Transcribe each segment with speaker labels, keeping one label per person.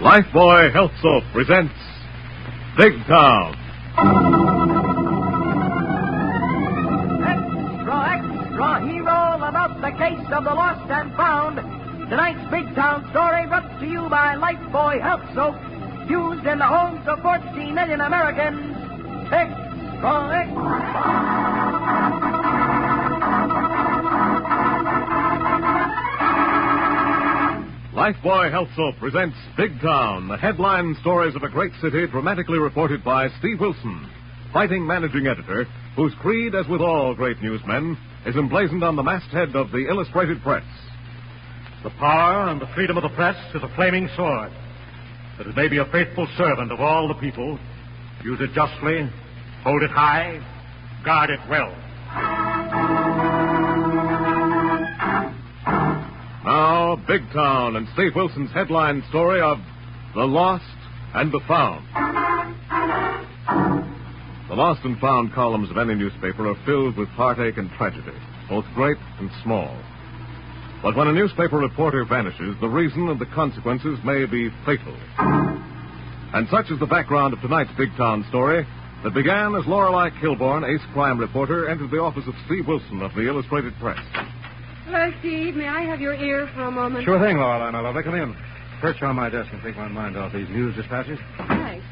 Speaker 1: Lifebuoy Health Soap presents Big Town.
Speaker 2: Extra, extra, hero about the case of the lost and found. Tonight's Big Town story brought to you by Lifebuoy Health Soap, used in the homes of 14 million Americans. Extra, extra.
Speaker 1: Lifebuoy Health Soap presents Big Town, the headline stories of a great city dramatically reported by Steve Wilson, fighting managing editor, whose creed, as with all great newsmen, is emblazoned on the masthead of the Illustrated Press.
Speaker 3: The power and the freedom of the press is a flaming sword. That it may be a faithful servant of all the people. Use it justly, hold it high, guard it well.
Speaker 1: Now, Big Town and Steve Wilson's headline story of The Lost and the Found. The Lost and Found columns of any newspaper are filled with heartache and tragedy, both great and small. But when a newspaper reporter vanishes, the reason and the consequences may be fatal. And such is the background of tonight's Big Town story that began as Lorelei Kilborn, ace crime reporter, entered the office of Steve Wilson of the Illustrated Press.
Speaker 4: Hello, Steve. May I have your ear for a moment?
Speaker 3: Sure thing, Lorelei, my lovely. Come in. Perch on my desk and take my mind off these news dispatches.
Speaker 4: Thanks.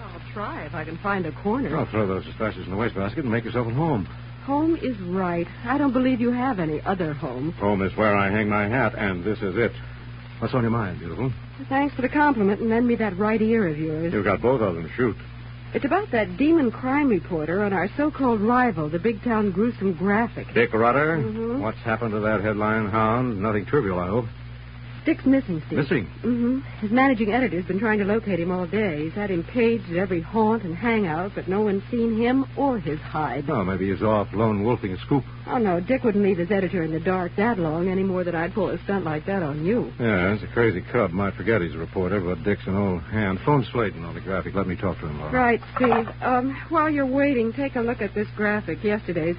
Speaker 4: I'll try if I can find a corner.
Speaker 3: I'll throw those dispatches in the wastebasket and make yourself at home.
Speaker 4: Home is right. I don't believe you have any other home.
Speaker 3: Home is where I hang my hat, and this is it. What's on your mind, beautiful?
Speaker 4: Thanks for the compliment, and lend me that right ear of yours.
Speaker 3: You've got both of them. Shoot.
Speaker 4: It's about that demon crime reporter and our so-called rival, the big town gruesome graphic.
Speaker 3: Dick Rutter?
Speaker 4: Mhm.
Speaker 3: What's happened to that headline hound? Nothing trivial, I hope.
Speaker 4: Dick's missing, Steve.
Speaker 3: Missing?
Speaker 4: Mm-hmm. His managing editor's been trying to locate him all day. He's had him paged at every haunt and hangout, but no one's seen him or his hide.
Speaker 3: Oh, maybe he's off lone wolfing a scoop.
Speaker 4: Oh, no, Dick wouldn't leave his editor in the dark that long any more than I'd pull a stunt like that on you.
Speaker 3: Yeah, it's a crazy cub. Might forget he's a reporter, but Dick's an old hand. Phone Slayton on the graphic. Let me talk to him, Laura.
Speaker 4: Right, Steve. Um, while you're waiting, take a look at this graphic, yesterday's.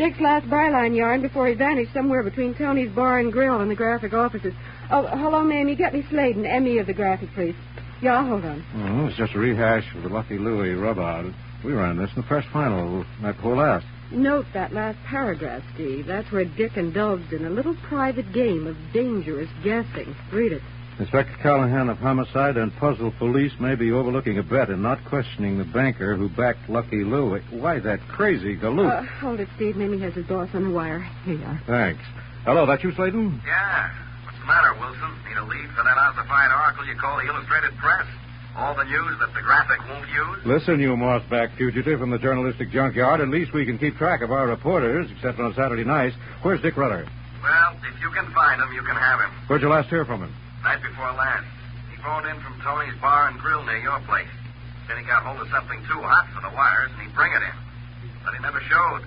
Speaker 4: Dick's last byline yarn before he vanished somewhere between Tony's Bar and Grill and the graphic offices. Oh, hello, Mamie. Get me Slayton, Emmy of the graphic, please. Yeah, hold on.
Speaker 3: Oh, it's just a rehash of the Lucky Louie rub out. We ran this in the first final night before last.
Speaker 4: Note that last paragraph, Steve. That's where Dick indulged in a little private game of dangerous guessing. Read it.
Speaker 3: Inspector Callahan of Homicide and Puzzle Police may be overlooking a bet and not questioning the banker who backed Lucky Louie. Why, that crazy galoot.
Speaker 4: Uh, hold it, Steve. Mamie has his boss on the wire. Here you are.
Speaker 3: Thanks. Hello, that you, Slayton?
Speaker 5: Yeah. What's the matter, Wilson? Need a lead for that ossified article you call the Illustrated Press? All the news that the graphic won't use?
Speaker 3: Listen, you mossback fugitive from the journalistic junkyard. At least we can keep track of our reporters, except on Saturday nights. Where's Dick Rutter?
Speaker 5: Well, if you can find him, you can have him.
Speaker 3: Where'd you last hear from him?
Speaker 5: Night before last. He phoned in from Tony's Bar and Grill near your place. Then he got hold of something too hot for the wires, and he'd bring it in. But he never showed.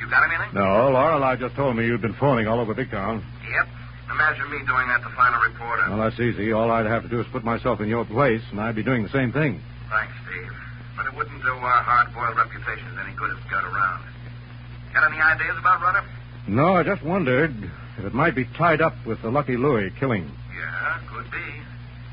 Speaker 5: You got anything?
Speaker 3: No, Lorelei just told me you'd been phoning all over Big Town.
Speaker 5: Yep. Imagine me doing that to find a reporter.
Speaker 3: Well, that's easy. All I'd have to do is put myself in your place, and I'd be doing the same thing.
Speaker 5: Thanks, Steve. But it wouldn't do our hard-boiled reputations any good if it got around. Got any ideas about Rudder?
Speaker 3: No, I just wondered if it might be tied up with the Lucky Louie killing.
Speaker 5: Yeah, could be.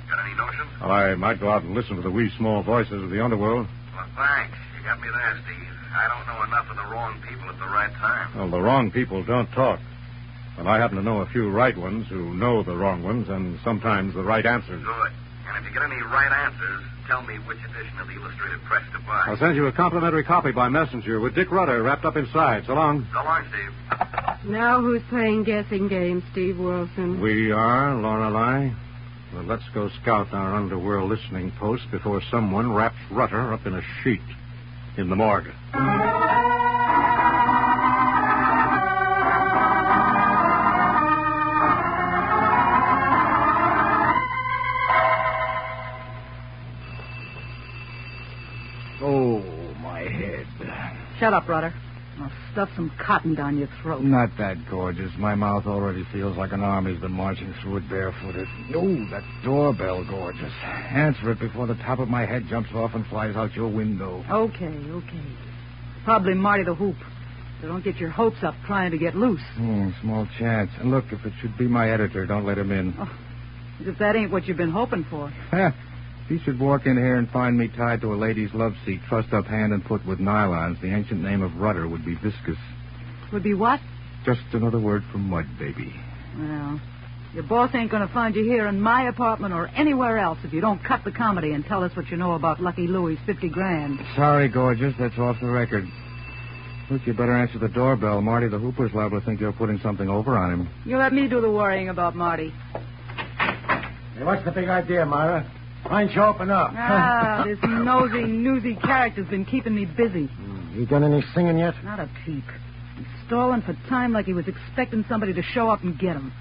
Speaker 5: Got any notions?
Speaker 3: Well, I might go out and listen to the wee small voices of the underworld.
Speaker 5: Well, thanks. You got me there, Steve. I don't know enough of the wrong people at the right time.
Speaker 3: Well, the wrong people don't talk. But I happen to know a few right ones who know the wrong ones and sometimes the right answers.
Speaker 5: Good. And if you get any right answers, tell me which edition of the Illustrated Press to buy.
Speaker 3: I'll send you a complimentary copy by messenger with Dick Rutter wrapped up inside. So long.
Speaker 5: So long, Steve.
Speaker 4: Now who's playing guessing games, Steve Wilson?
Speaker 3: We are, Lorelei. Well, let's go scout our underworld listening post before someone wraps Rutter up in a sheet in the morgue.
Speaker 6: Oh, my head.
Speaker 7: Shut up, Rudder. Stuff some cotton down your throat.
Speaker 6: Not that gorgeous. My mouth already feels like an army's been marching through it barefooted. Oh, that doorbell gorgeous. Answer it before the top of my head jumps off and flies out your window.
Speaker 7: Okay, okay. Probably Marty the Hoop. So don't get your hopes up trying to get loose.
Speaker 6: Hmm, small chance. And look, if it should be my editor, don't let him in.
Speaker 7: As if that ain't what you've been hoping for.
Speaker 6: if he should walk in here and find me tied to a lady's love seat, trussed up hand and foot with nylons, the ancient name of rudder would be viscous.
Speaker 7: Would be what?
Speaker 6: Just another word for mud, baby.
Speaker 7: Well, your boss ain't going to find you here in my apartment or anywhere else if you don't cut the comedy and tell us what you know about Lucky Louie's 50 grand.
Speaker 6: Sorry, gorgeous. That's off the record. Look, you better answer the doorbell. Marty the Hooper's liable to think you're putting something over on him.
Speaker 7: You let me do the worrying about Marty.
Speaker 8: Hey, what's the big idea, Myra? Why don't you open up?
Speaker 7: Ah, this nosy, newsy character's been keeping me busy.
Speaker 8: you done any singing yet?
Speaker 7: Not a peep. He's stalling for time like he was expecting somebody to show up and get him.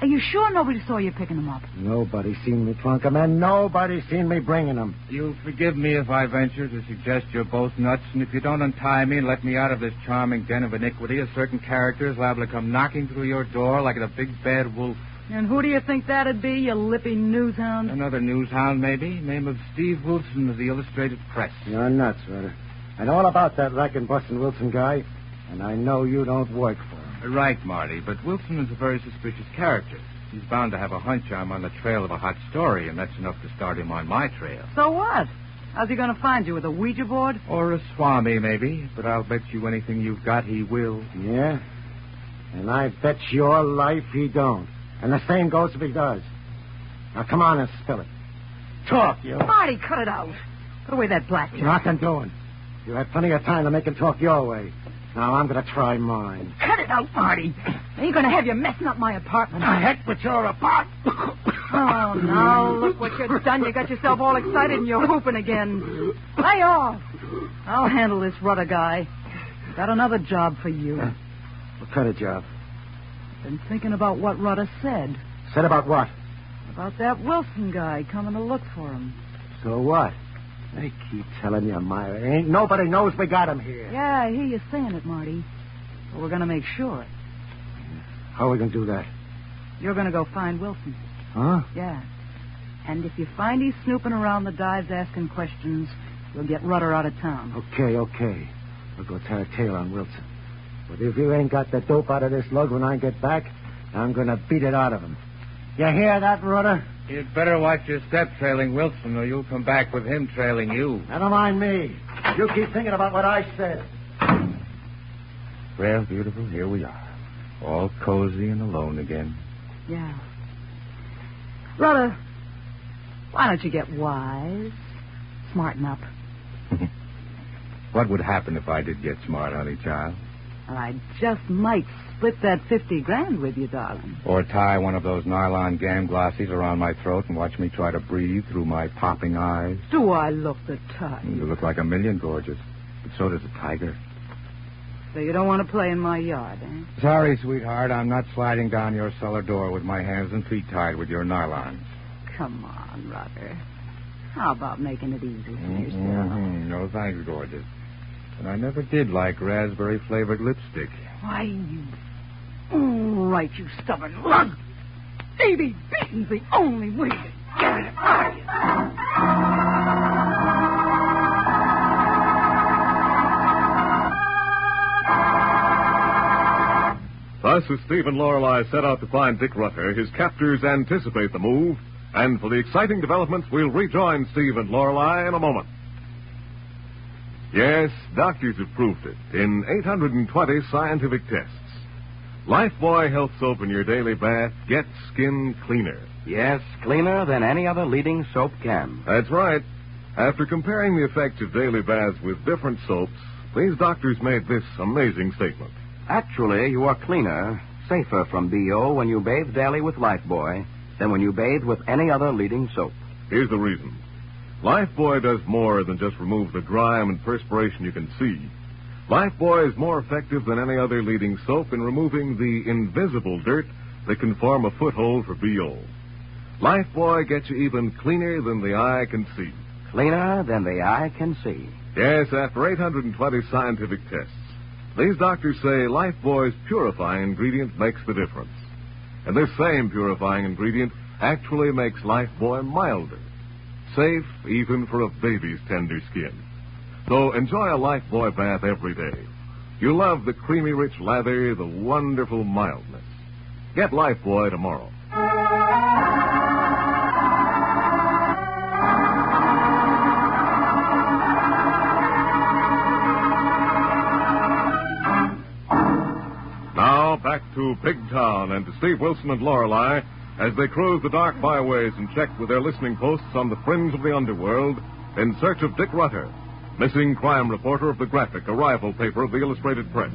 Speaker 7: Are you sure nobody saw you picking him up?
Speaker 8: Nobody seen me trunk him, and nobody seen me bringing him.
Speaker 6: You'll forgive me if I venture to suggest you're both nuts, and if you don't untie me and let me out of this charming den of iniquity, a certain character is liable to come knocking through your door like a big bad wolf.
Speaker 7: And who do you think that'd be, you lippy news hound?
Speaker 6: Another news hound, maybe. Name of Steve Wilson of the Illustrated Press.
Speaker 8: You're nuts, Ryder. I know all about that rack and Boston Wilson guy, and I know you don't work for him.
Speaker 6: Uh, right, Marty, but Wilson is a very suspicious character. He's bound to have a hunch I'm on the trail of a hot story, and that's enough to start him on my trail.
Speaker 7: So what? How's he going to find you, with a Ouija board?
Speaker 6: Or a swami, maybe, but I'll bet you anything you've got he will.
Speaker 8: Yeah? And I bet your life he don't. And the same goes if he does. Now come on and spill it. Talk, you.
Speaker 7: Marty, cut it out. Put away that blackjack.
Speaker 8: Nothing doing. You had plenty of time to make him talk your way. Now I'm going to try mine.
Speaker 7: Cut it out, Marty. I ain't going to have you messing up my apartment.
Speaker 8: The heck with your apart.
Speaker 7: Oh, now look what you've done. You got yourself all excited and you're whooping again. Lay off. I'll handle this rudder guy. Got another job for you.
Speaker 8: what kind of job?
Speaker 7: Been thinking about what Rudder said.
Speaker 8: Said about what?
Speaker 7: About that Wilson guy coming to look for him.
Speaker 8: So what? I keep telling you, Myra. Ain't nobody knows we got him here.
Speaker 7: Yeah, I hear you saying it, Marty. But we're going to make sure.
Speaker 8: How are we going to do that?
Speaker 7: You're going to go find Wilson.
Speaker 8: Huh?
Speaker 7: Yeah. And if you find he's snooping around the dives asking questions, you'll get Rudder out of town.
Speaker 8: Okay, okay. We'll go tell a tale on Wilson. But if you ain't got the dope out of this lug when I get back, I'm going to beat it out of him. You hear that, Rudder?
Speaker 6: You'd better watch your step trailing Wilson, or you'll come back with him trailing you.
Speaker 8: Never mind me. You keep thinking about what I said.
Speaker 6: Well, beautiful, here we are. All cozy and alone again.
Speaker 7: Yeah. Rudder, why don't you get wise? Smarten up.
Speaker 6: what would happen if I did get smart, honey child?
Speaker 7: I just might split that 50 grand with you, darling.
Speaker 6: Or tie one of those nylon gam glossies around my throat and watch me try to breathe through my popping eyes.
Speaker 7: Do I look the type?
Speaker 6: You look like a million, gorgeous. But so does a tiger.
Speaker 7: So you don't want to play in my yard, eh?
Speaker 6: Sorry, sweetheart. I'm not sliding down your cellar door with my hands and feet tied with your nylons.
Speaker 7: Come on, Rudder. How about making it easy for yourself?
Speaker 6: Mm-hmm. No thanks, gorgeous. And I never did like raspberry flavored lipstick.
Speaker 7: Why, you. All right, you stubborn lug. Baby beating's the only way to get it out of you.
Speaker 1: Thus, as Steve and Lorelei set out to find Dick Rutter, his captors anticipate the move, and for the exciting developments, we'll rejoin Steve and Lorelei in a moment. Yes, doctors have proved it in 820 scientific tests. Lifebuoy Health Soap in your daily bath gets skin cleaner.
Speaker 9: Yes, cleaner than any other leading soap can.
Speaker 1: That's right. After comparing the effects of daily baths with different soaps, these doctors made this amazing statement.
Speaker 9: Actually, you are cleaner, safer from BO when you bathe daily with Lifebuoy than when you bathe with any other leading soap.
Speaker 1: Here's the reason. Lifebuoy does more than just remove the grime and perspiration you can see. Lifebuoy is more effective than any other leading soap in removing the invisible dirt that can form a foothold for BO. Lifebuoy gets you even cleaner than the eye can see.
Speaker 9: Cleaner than the eye can see.
Speaker 1: Yes, after 820 scientific tests, these doctors say Lifebuoy's purifying ingredient makes the difference. And this same purifying ingredient actually makes Lifebuoy milder, safe even for a baby's tender skin. So enjoy a Lifebuoy bath every day. You love the creamy rich lather, the wonderful mildness. Get Lifebuoy tomorrow. Now back to Big Town and to Steve Wilson and Lorelei as they cruise the dark byways and checked with their listening posts on the fringe of the underworld in search of Dick Rutter, missing crime reporter of the Graphic, a rival paper of the Illustrated Press.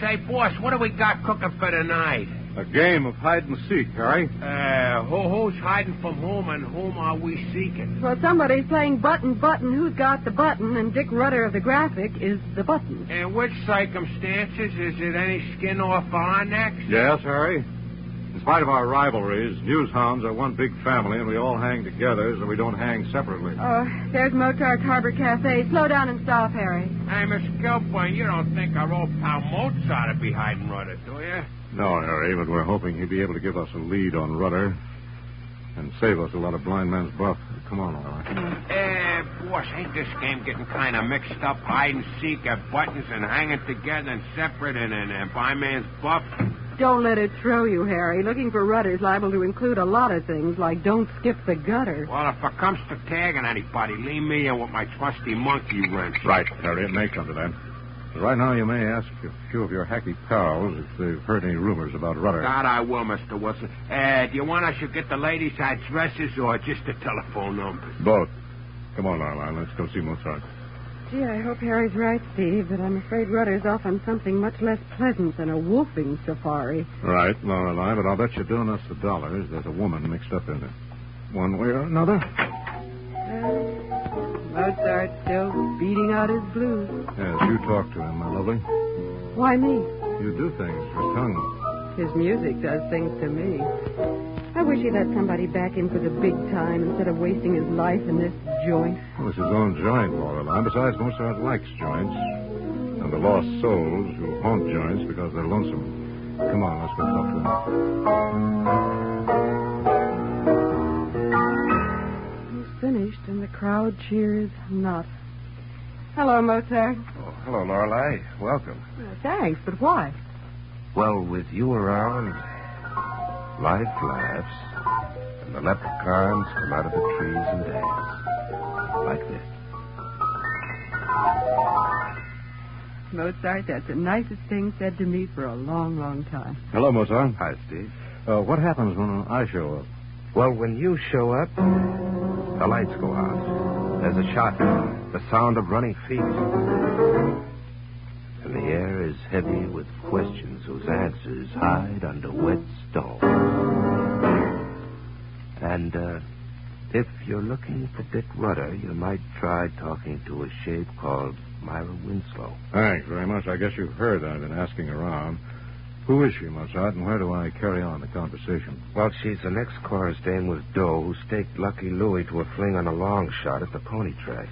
Speaker 10: Say, boss, what do we got cooking for tonight?
Speaker 3: A game of hide and seek, Harry.
Speaker 10: Uh, who, who's hiding from whom and whom are we seeking?
Speaker 4: Well, somebody's playing button, button. Who's got the button? And Dick Rudder of the graphic is the button.
Speaker 10: In which circumstances? Is it any skin off our necks?
Speaker 3: Yes, Harry. In spite of our rivalries, news hounds are one big family, and we all hang together so we don't hang separately.
Speaker 4: Oh, there's Mozart's Harbor Cafe. Slow down and stop, Harry.
Speaker 10: Hey, Miss Gilboy, you don't think our old pal Mozart would be hiding Rudder, do you?
Speaker 3: No, Harry, but we're hoping he'd be able to give us a lead on Rudder and save us a lot of blind man's bluff. Come on, all right.
Speaker 10: Eh, boss, ain't this game getting kind of mixed up? Hide and seek at buttons and hanging together and separate and, and, and by man's buff?
Speaker 4: Don't let it throw you, Harry. Looking for Rudder's liable to include a lot of things, like don't skip the gutter.
Speaker 10: Well, if it comes to tagging anybody, leave me in with my trusty monkey wrench.
Speaker 3: Right, Harry, it may come to that. But right now, you may ask a few of your hacky pals if they've heard any rumors about Rudder.
Speaker 10: God, I will, Mr. Wilson. Uh, do you want us to get the ladies' addresses or just the telephone numbers?
Speaker 3: Both. Come on, Lorelei. Let's go see Mozart.
Speaker 4: Gee, I hope Harry's right, Steve, but I'm afraid Rudder's off on something much less pleasant than a wolfing safari.
Speaker 3: Right, Lorelei, but I'll bet you doing us the dollars there's a woman mixed up in it. One way or another.
Speaker 4: Mozart's still beating out his blues.
Speaker 3: Yes, you talk to him, my lovely.
Speaker 4: Why me?
Speaker 3: You do things for tongue.
Speaker 4: His music does things to me. I wish he'd let somebody back in for the big time instead of wasting his life in this joint.
Speaker 3: Well, it's his own joint, Lorelei. Besides, Mozart likes joints. And the lost souls who haunt joints because they're lonesome. Come on, let's go talk to him.
Speaker 4: Finished, and the crowd cheers not. Hello, Mozart.
Speaker 11: Oh, hello, Lorelei. Welcome.
Speaker 4: Uh, thanks, but why?
Speaker 11: Well, with you around, life laughs, and the leprechauns come out of the trees and dance. Like this.
Speaker 4: Mozart, that's the nicest thing said to me for a long, long time.
Speaker 3: Hello, Mozart.
Speaker 11: Hi, Steve.
Speaker 3: Uh, what happens when I show up?
Speaker 11: Well, when you show up, the lights go out. There's a shot, the sound of running feet. And the air is heavy with questions whose answers hide under wet stone. And, uh, if you're looking for Dick Rudder, you might try talking to a shape called Myra Winslow.
Speaker 3: Thanks very much. I guess you've heard I've been asking around. Who is she, Mozart, and where do I carry on the conversation?
Speaker 11: Well, she's an ex-chorus dame with Doe who staked Lucky Louie to a fling on a long shot at the pony tracks.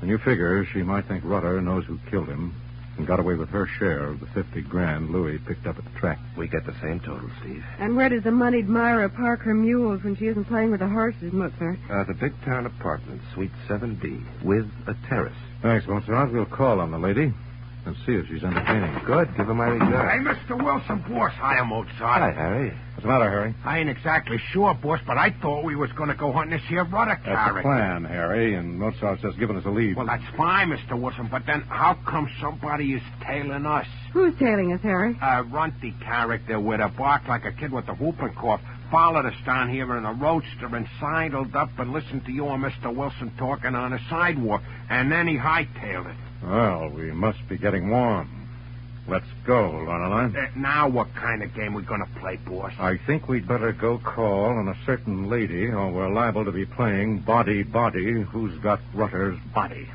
Speaker 3: And you figure she might think Rudder knows who killed him and got away with her share of the 50 grand Louis picked up at the track.
Speaker 11: We get the same total, Steve.
Speaker 4: And where does the moneyed Myra park her mules when she isn't playing with the horses, Mozart?
Speaker 11: Uh, the big town apartment, Suite 7B, with a terrace.
Speaker 3: Thanks, Mozart. We'll call on the lady and see if she's entertaining.
Speaker 11: Good. Give her my regards. Hey.
Speaker 10: Mr. Wilson, boss. Hi, I'm Mozart.
Speaker 11: Hi, Harry.
Speaker 3: What's the matter, Harry?
Speaker 10: I ain't exactly sure, boss, but I thought we was going to go hunting this here Rudder
Speaker 3: That's the
Speaker 10: character.
Speaker 3: plan, Harry, and Mozart's just given us a lead.
Speaker 10: Well, that's fine, Mr. Wilson, but then how come somebody is tailing us?
Speaker 4: Who's tailing us, Harry?
Speaker 10: A runty character with a bark like a kid with a whooping cough followed us down here in a roadster and sidled up and listened to you and Mr. Wilson talking on a sidewalk, and then he hightailed it.
Speaker 3: Well, we must be getting warm. Let's go, Lorelei.
Speaker 10: Uh, now what kind of game we going to play, boss?
Speaker 3: I think we'd better go call on a certain lady, or we're liable to be playing body body. Who's got Rutter's body?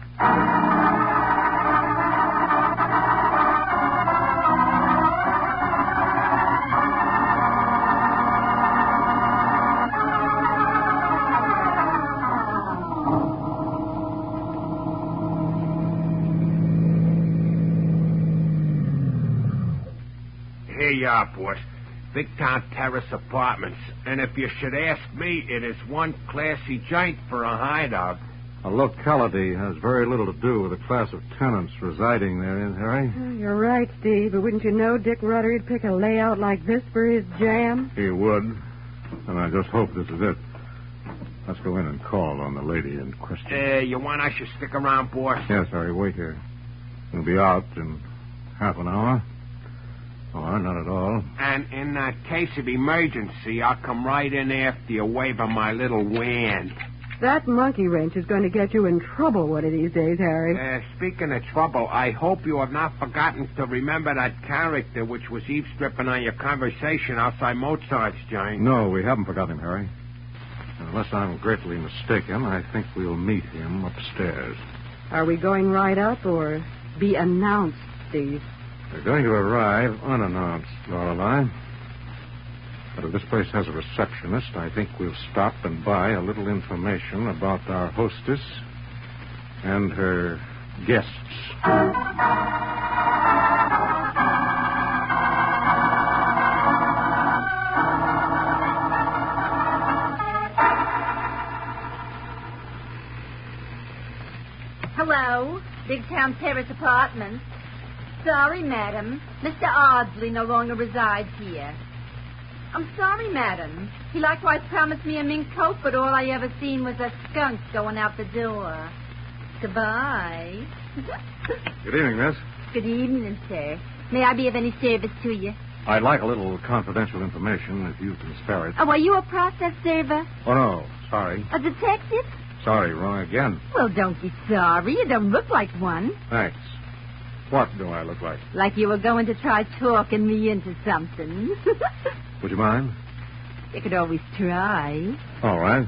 Speaker 10: Big Town Terrace Apartments. And if you should ask me, it is one classy joint for a hideout.
Speaker 3: A locality has very little to do with the class of tenants residing therein, Harry.
Speaker 4: Oh, you're right, Steve, but wouldn't you know Dick Rudder'd pick a layout like this for his jam?
Speaker 3: He would. And I just hope this is it. Let's go in and call on the lady in question.
Speaker 10: Uh, you want I should stick around, boss?
Speaker 3: Yes, Harry, wait here. We'll be out in
Speaker 6: Half an hour? Oh, not at all.
Speaker 10: And in uh, case of emergency, I'll come right in after you waving my little wand.
Speaker 4: That monkey wrench is going to get you in trouble one of these days, Harry.
Speaker 10: Uh, speaking of trouble, I hope you have not forgotten to remember that character which was eavesdropping on your conversation outside Mozart's joint.
Speaker 3: No, we haven't forgotten him, Harry. Unless I'm greatly mistaken, I think we'll meet him upstairs.
Speaker 4: Are we going right up or be announced, Steve?
Speaker 3: We're going to arrive unannounced, Lorelei. But if this place has a receptionist, I think we'll stop and buy a little information about our hostess and her guests.
Speaker 12: Hello, Big Town Terrace Apartments. Sorry, madam. Mr. Ardsley no longer resides here. I'm sorry, madam. He likewise promised me a mink coat, but all I ever seen was a skunk going out the door. Goodbye.
Speaker 3: Good evening, miss.
Speaker 12: Good evening, sir. May I be of any service to you?
Speaker 3: I'd like a little confidential information if you can spare it.
Speaker 12: Oh, are you a process server?
Speaker 3: Oh, no. Sorry.
Speaker 12: A detective?
Speaker 3: Sorry, wrong again.
Speaker 12: Well, don't be sorry. You don't look like one.
Speaker 3: Thanks. What do I look like?
Speaker 12: Like you were going to try talking me into something.
Speaker 3: Would you mind?
Speaker 12: you could always try.
Speaker 3: All right.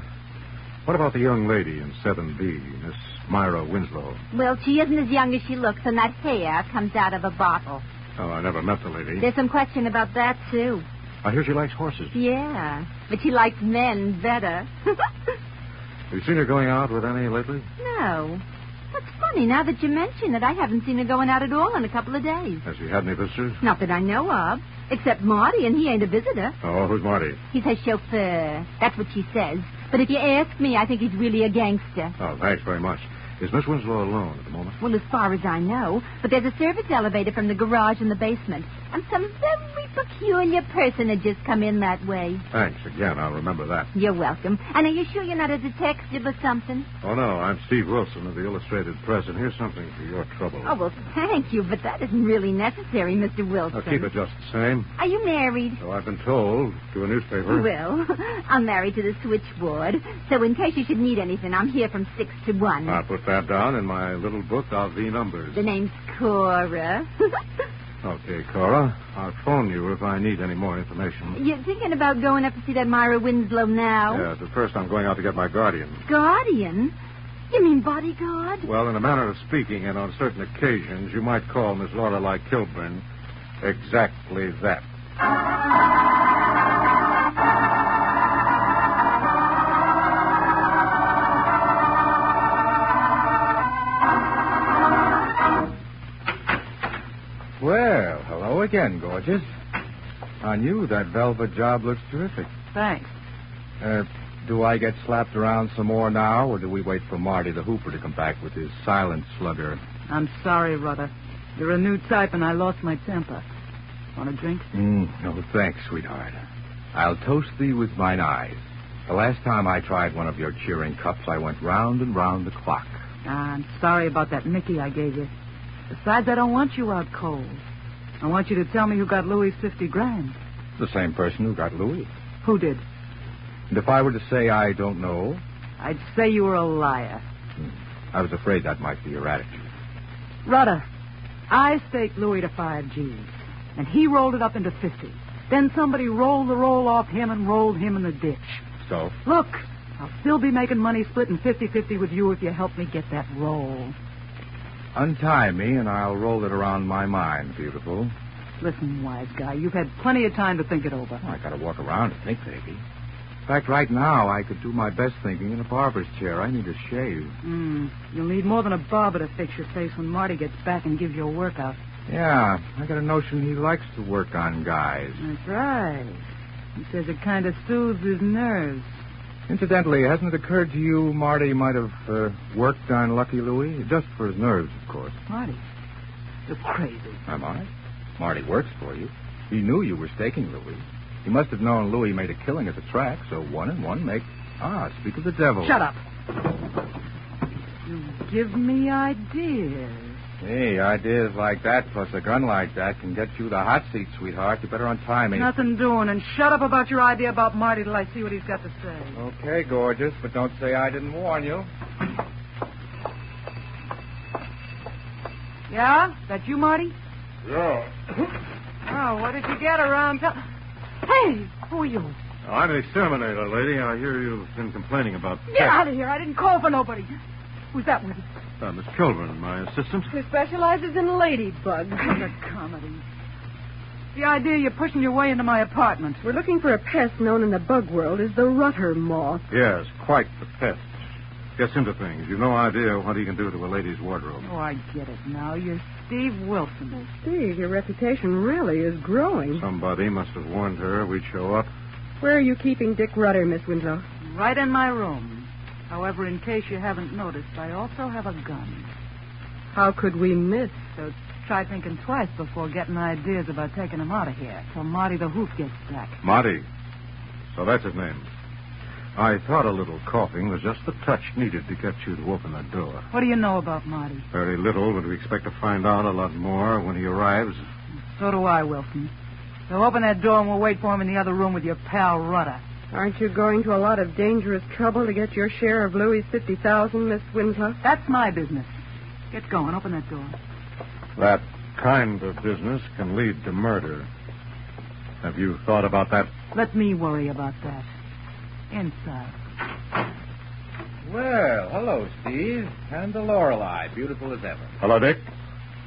Speaker 3: What about the young lady in 7B, Miss Myra Winslow?
Speaker 12: Well, she isn't as young as she looks, and that hair comes out of a bottle.
Speaker 3: Oh, I never met the lady.
Speaker 12: There's some question about that, too.
Speaker 3: I hear she likes horses.
Speaker 12: Yeah, but she likes men better.
Speaker 3: Have you seen her going out with any lately?
Speaker 12: no. That's funny. Now that you mention it, I haven't seen her going out at all in a couple of days.
Speaker 3: Has she had any visitors?
Speaker 12: Not that I know of. Except Marty, and he ain't a visitor.
Speaker 3: Oh, who's Marty?
Speaker 12: He's her chauffeur. That's what she says. But if you ask me, I think he's really a gangster.
Speaker 3: Oh, thanks very much. Is Miss Winslow alone at the moment?
Speaker 12: Well, as far as I know. But there's a service elevator from the garage in the basement. And some very peculiar personages come in that way.
Speaker 3: Thanks again. I'll remember that.
Speaker 12: You're welcome. And are you sure you're not a detective or something?
Speaker 3: Oh, no. I'm Steve Wilson of the Illustrated Press, and here's something for your trouble.
Speaker 12: Oh, well, thank you, but that isn't really necessary, Mr. Wilson.
Speaker 3: I'll keep it just the same.
Speaker 12: Are you married?
Speaker 3: So I've been told to a newspaper.
Speaker 12: Well, I'm married to the switchboard, so in case you should need anything, I'm here from six to one.
Speaker 3: Ah, I'll put that down in my little book of the numbers.
Speaker 12: The name's Cora.
Speaker 3: Okay, Cora. I'll phone you if I need any more information.
Speaker 12: You're thinking about going up to see that Myra Winslow now?
Speaker 3: Yes, at first I'm going out to get my guardian.
Speaker 12: Guardian? You mean bodyguard?
Speaker 3: Well, in a manner of speaking, and on certain occasions, you might call Miss Laura Lorelei Kilburn exactly that.
Speaker 6: Again, gorgeous. On you, that velvet job looks terrific.
Speaker 7: Thanks.
Speaker 6: Uh, do I get slapped around some more now, or do we wait for Marty the Hooper to come back with his silent slugger?
Speaker 7: I'm sorry, Rudder. You're a new type, and I lost my temper. Want a drink?
Speaker 6: Mm, no, thanks, sweetheart. I'll toast thee with mine eyes. The last time I tried one of your cheering cups, I went round and round the clock.
Speaker 7: I'm sorry about that Mickey I gave you. Besides, I don't want you out cold. I want you to tell me who got Louis 50 grand.
Speaker 6: The same person who got Louis.
Speaker 7: Who did?
Speaker 6: And if I were to say I don't know,
Speaker 7: I'd say you were a liar.
Speaker 6: Hmm, I was afraid that might be your attitude.
Speaker 7: Rudder, I staked Louis to five G's, and he rolled it up into 50. Then somebody rolled the roll off him and rolled him in the ditch.
Speaker 6: So?
Speaker 7: Look, I'll still be making money splitting 50-50 with you if you help me get that roll.
Speaker 6: Untie me, and I'll roll it around my mind, beautiful.
Speaker 7: Listen, wise guy, you've had plenty of time to think it over.
Speaker 6: I gotta walk around and think, baby. In fact, right now, I could do my best thinking in a barber's chair. I need a shave.
Speaker 7: Hmm. You'll need more than a barber to fix your face when Marty gets back and gives you a workout.
Speaker 6: Yeah, I got a notion he likes to work on guys.
Speaker 7: That's right. He says it kind of soothes his nerves.
Speaker 6: Incidentally, hasn't it occurred to you Marty might have uh, worked on Lucky Louie? Just for his nerves, of course.
Speaker 7: Marty, you're crazy.
Speaker 6: Am I? Marty works for you. He knew you were staking Louis. He must have known Louis made a killing at the track, so one and one make. Ah, speak of the devil.
Speaker 7: Shut up. You give me ideas.
Speaker 6: Hey, ideas like that plus a gun like that can get you the hot seat, sweetheart. You better untie me.
Speaker 7: Nothing doing, and shut up about your idea about Marty till I see what he's got to say.
Speaker 6: Okay, gorgeous, but don't say I didn't warn you.
Speaker 7: Yeah? That you, Marty?
Speaker 3: Yeah.
Speaker 7: Oh, what did you get around town? Hey, who are you?
Speaker 3: Oh, I'm the exterminator, lady. I hear you've been complaining about
Speaker 7: Get out of here. I didn't call for nobody. Who's that with you?
Speaker 3: Uh, Miss Kilburn, my assistant.
Speaker 7: Who specializes in ladybugs. What a comedy. The idea you're pushing your way into my apartment.
Speaker 4: We're looking for a pest known in the bug world as the rutter moth.
Speaker 3: Yes, quite the pest. Gets into things. You've no idea what he can do to a lady's wardrobe.
Speaker 7: Oh, I get it now. You're Steve Wilson.
Speaker 4: Steve, your reputation really is growing.
Speaker 3: Somebody must have warned her we'd show up.
Speaker 4: Where are you keeping Dick Rutter, Miss Winslow?
Speaker 7: Right in my room. However, in case you haven't noticed, I also have a gun.
Speaker 4: How could we miss?
Speaker 7: So try thinking twice before getting ideas about taking him out of here till Marty the Hoof gets back.
Speaker 3: Marty. So that's his name. I thought a little coughing was just the touch needed to get you to open the door.
Speaker 7: What do you know about Marty?
Speaker 3: Very little, but we expect to find out a lot more when he arrives.
Speaker 7: So do I, Wilson. So open that door and we'll wait for him in the other room with your pal Rudder.
Speaker 4: Aren't you going to a lot of dangerous trouble to get your share of Louis' 50000 Miss Winslow?
Speaker 7: That's my business. Get going. Open that door.
Speaker 3: That kind of business can lead to murder. Have you thought about that?
Speaker 7: Let me worry about that. Inside.
Speaker 6: Well, hello, Steve. And the Lorelei, beautiful as ever.
Speaker 3: Hello, Dick.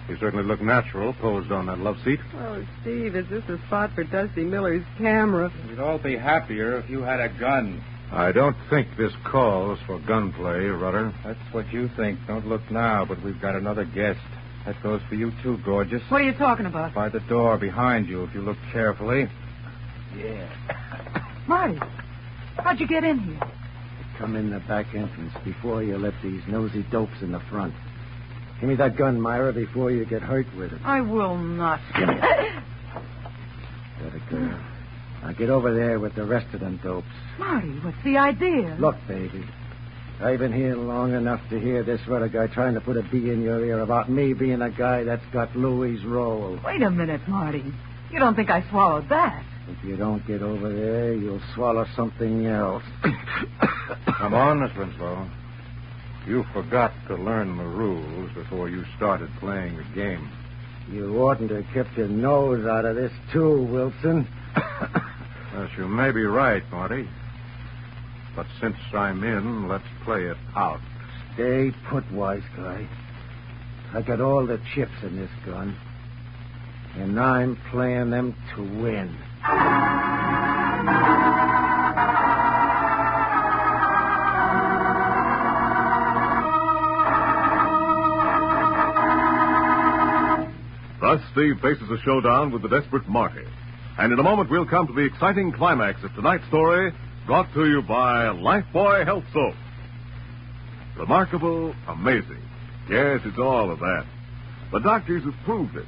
Speaker 3: You certainly look natural, posed on that love seat.
Speaker 4: Oh, Steve, is this a spot for Dusty Miller's camera?
Speaker 6: We'd all be happier if you had a gun.
Speaker 3: I don't think this calls for gunplay, Rudder.
Speaker 6: That's what you think. Don't look now, but we've got another guest. That goes for you, too, gorgeous.
Speaker 7: What are you talking about?
Speaker 6: By the door behind you, if you look carefully.
Speaker 8: Yeah.
Speaker 7: Marty, how'd you get in here?
Speaker 8: Come in the back entrance before you let these nosy dopes in the front. Give me that gun, Myra, before you get hurt with it.
Speaker 7: I will not.
Speaker 8: Give me it. Let it go. Now get over there with the rest of them dopes.
Speaker 7: Marty, what's the idea?
Speaker 8: Look, baby. I've been here long enough to hear this rudder guy trying to put a bee in your ear about me being a guy that's got Louis' role.
Speaker 7: Wait a minute, Marty. You don't think I swallowed that?
Speaker 8: If you don't get over there, you'll swallow something else.
Speaker 3: Come on, Miss Winslow. You forgot to learn the rules before you started playing the game.
Speaker 8: You oughtn't to have kept your nose out of this, too, Wilson.
Speaker 3: yes, you may be right, Marty. But since I'm in, let's play it out.
Speaker 8: Stay put, wise guy. I got all the chips in this gun. And I'm playing them to win.
Speaker 1: Steve faces a showdown with the desperate Marty. And in a moment, we'll come to the exciting climax of tonight's story, brought to you by Life Lifebuoy Health Soap. Remarkable, amazing. Yes, it's all of that. The doctors have proved it.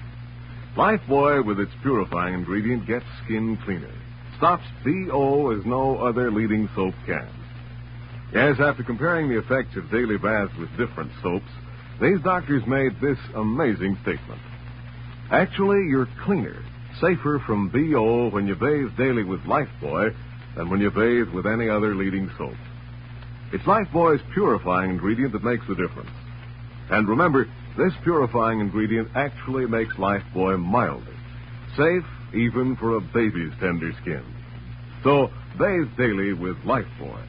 Speaker 1: Life Lifebuoy, with its purifying ingredient, gets skin cleaner. Stops BO as no other leading soap can. Yes, after comparing the effects of daily baths with different soaps, these doctors made this amazing statement. Actually, you're cleaner, safer from BO when you bathe daily with Lifebuoy than when you bathe with any other leading soap. It's Lifebuoy's purifying ingredient that makes the difference. And remember, this purifying ingredient actually makes Lifebuoy milder, safe even for a baby's tender skin. So, bathe daily with Lifebuoy.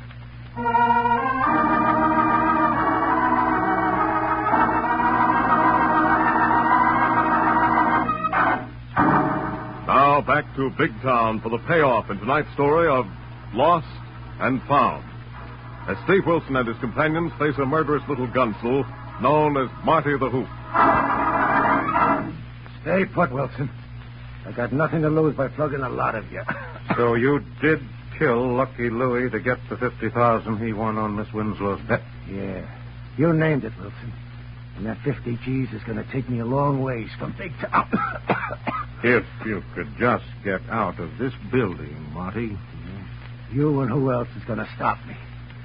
Speaker 1: Back to Big Town for the payoff in tonight's story of Lost and Found. As Steve Wilson and his companions face a murderous little gunsel known as Marty the Hoop.
Speaker 8: Stay put, Wilson. I got nothing to lose by plugging a lot of you.
Speaker 3: So you did kill Lucky Louie to get the 50000 he won on Miss Winslow's bet?
Speaker 8: Yeah. You named it, Wilson. And that 50 G's is going to take me a long ways from Big Town.
Speaker 3: If you could just get out of this building, Marty.
Speaker 8: you and who else is going to stop me?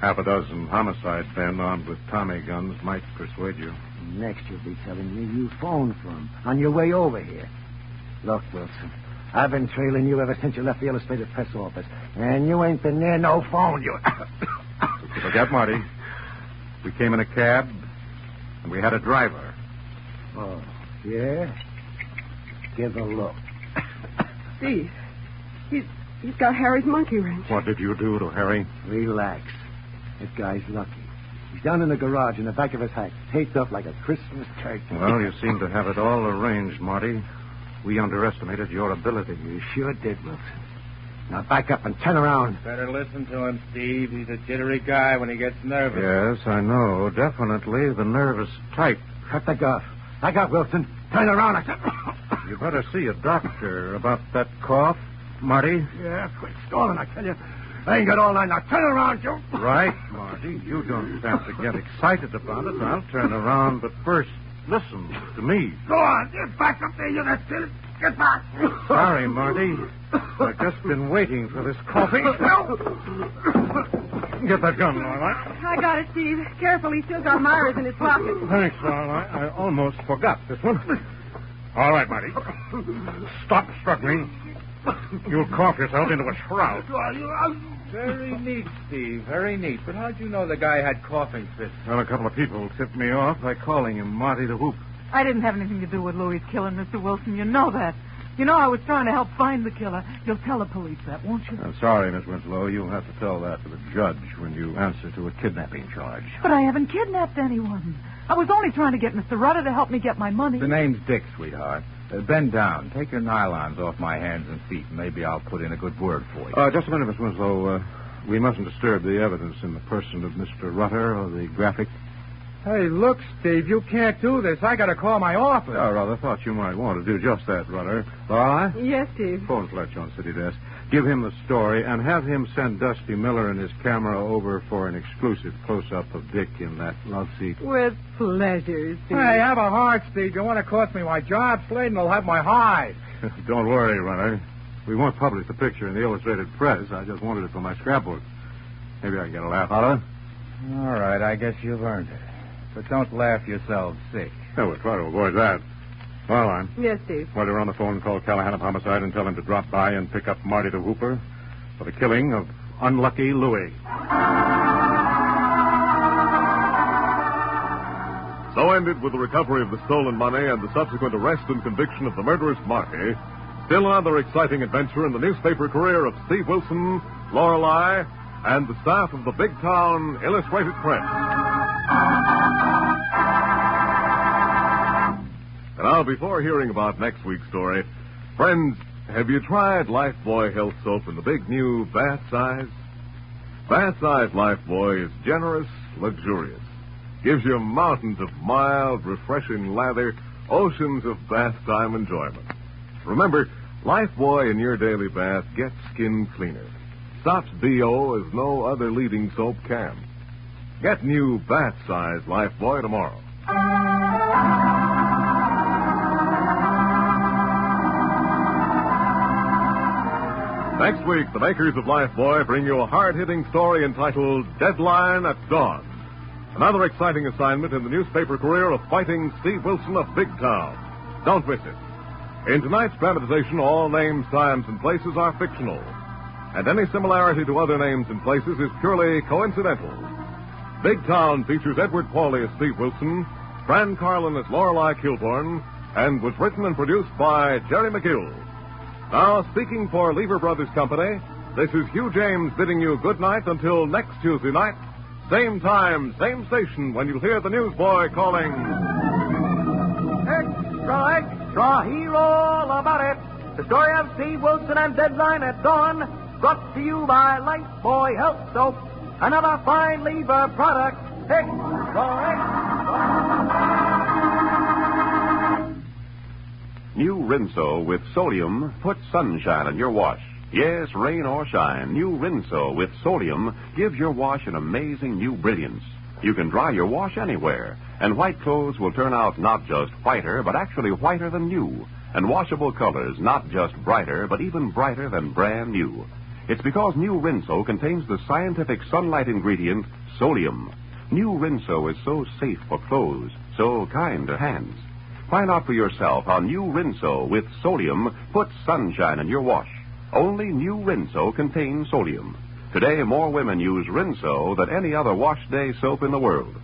Speaker 3: Half a dozen homicide men armed with Tommy guns might persuade you.
Speaker 8: Next, you'll be telling me you phoned for him on your way over here. Look, Wilson, I've been trailing you ever since you left the Illustrated Press office, and you ain't been near no phone. You.
Speaker 3: Forget Marty. We came in a cab, and we had a driver.
Speaker 8: oh, yeah? Give a look.
Speaker 4: Steve, he's he's got Harry's monkey wrench.
Speaker 3: What did you do to Harry?
Speaker 8: Relax. That guy's lucky. He's down in the garage in the back of his hack, taped up like a Christmas turkey.
Speaker 3: Well, you seem to have it all arranged, Marty. We underestimated your ability.
Speaker 8: You sure did, Wilson. Now back up and turn around.
Speaker 6: Better listen to him, Steve. He's a jittery guy when he gets nervous.
Speaker 3: Yes, I know. Definitely the nervous type.
Speaker 8: Cut the guff. Back up, Wilson. Turn around. I said.
Speaker 3: You better see a doctor about that cough, Marty.
Speaker 8: Yeah, quit stalling, I tell you. I ain't got all night. Now turn around, you.
Speaker 3: Right, Marty. You don't have to get excited about it. I'll turn around, but first, listen to me.
Speaker 8: Go on. Get back up there, you that silly. Get back.
Speaker 3: Sorry, Marty. I've just been waiting for this coffee. Get that gun, Lorelei.
Speaker 4: I got it, Steve. Careful, he's still got Myers in his pocket.
Speaker 3: Thanks, Lorelei. I almost forgot this one. All right, Marty. Stop struggling. You'll cough yourself into a shroud.
Speaker 6: Very neat, Steve. Very neat. But how'd you know the guy had coughing fits?
Speaker 3: Well, a couple of people tipped me off by calling him Marty the Whoop.
Speaker 7: I didn't have anything to do with Louis' killing, Mr. Wilson. You know that. You know I was trying to help find the killer. You'll tell the police that, won't you?
Speaker 3: I'm sorry, Miss Winslow. You'll have to tell that to the judge when you answer to a kidnapping charge.
Speaker 7: But I haven't kidnapped anyone. I was only trying to get Mr. Rutter to help me get my money.
Speaker 6: The name's Dick, sweetheart. Uh, bend down. Take your nylons off my hands and feet, and maybe I'll put in a good word for you.
Speaker 3: Uh, just a minute, Miss Winslow. Uh, we mustn't disturb the evidence in the person of Mr. Rutter or the graphic.
Speaker 6: Hey, look, Steve, you can't do this. I gotta call my office.
Speaker 3: I rather thought you might want to do just that, Rutter. Lorelei?
Speaker 4: Yes, Steve.
Speaker 3: Phone Fletch on city desk. Give him the story and have him send Dusty Miller and his camera over for an exclusive close-up of Dick in that love seat.
Speaker 4: With pleasure, Steve.
Speaker 6: Hey, have a heart, Steve. You want to cost me my job, Slade, and they'll have my hide.
Speaker 3: Don't worry, Runner. We won't publish the picture in the Illustrated Press. I just wanted it for my scrapbook. Maybe I can get a laugh out of it.
Speaker 6: All right, I guess you've earned it. But don't laugh yourselves sick.
Speaker 3: Yeah, we'll try to avoid that. Caroline,
Speaker 4: Yes, Steve.
Speaker 3: while you're on the phone, call Callahan of Homicide and tell him to drop by and pick up Marty the Hooper for the killing of Unlucky Louis.
Speaker 1: So ended with the recovery of the stolen money and the subsequent arrest and conviction of the murderous Marty. Still another exciting adventure in the newspaper career of Steve Wilson, Lorelei, and the staff of the Big Town Illustrated Press. Now, before hearing about next week's story, friends, have you tried Lifebuoy Health Soap in the big new bath size? Bath size Lifebuoy is generous, luxurious. Gives you mountains of mild, refreshing lather, oceans of bath time enjoyment. Remember, Lifebuoy in your daily bath gets skin cleaner. Stops BO as no other leading soap can. Get new bath size Lifebuoy tomorrow. Next week, the makers of Lifebuoy bring you a hard-hitting story entitled Deadline at Dawn. Another exciting assignment in the newspaper career of fighting Steve Wilson of Big Town. Don't miss it. In tonight's dramatization, all names, times, and places are fictional. And any similarity to other names and places is purely coincidental. Big Town features Edward Pawley as Steve Wilson, Fran Carlon as Lorelei Kilborn, and was written and produced by Jerry McGill. Now, speaking for Lever Brothers Company, this is Hugh James bidding you good night until next Tuesday night. Same time, same station, when you'll hear the newsboy calling.
Speaker 2: Extra, extra, hear all about it. The story of Steve Wilson and Deadline at Dawn, brought to you by Lifebuoy Health Soap, another fine lever product. Extra, extra.
Speaker 13: New Rinso with sodium puts sunshine in your wash. Yes, rain or shine, new Rinso with sodium gives your wash an amazing new brilliance. You can dry your wash anywhere, and white clothes will turn out not just whiter, but actually whiter than new. And washable colors not just brighter, but even brighter than brand new. It's because new Rinso contains the scientific sunlight ingredient, sodium. New Rinso is so safe for clothes, so kind to hands. Find out for yourself how new Rinso with sodium puts sunshine in your wash. Only new Rinso contains sodium. Today, more women use Rinso than any other wash day soap in the world.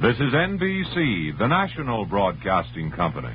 Speaker 14: This is NBC, the national broadcasting company.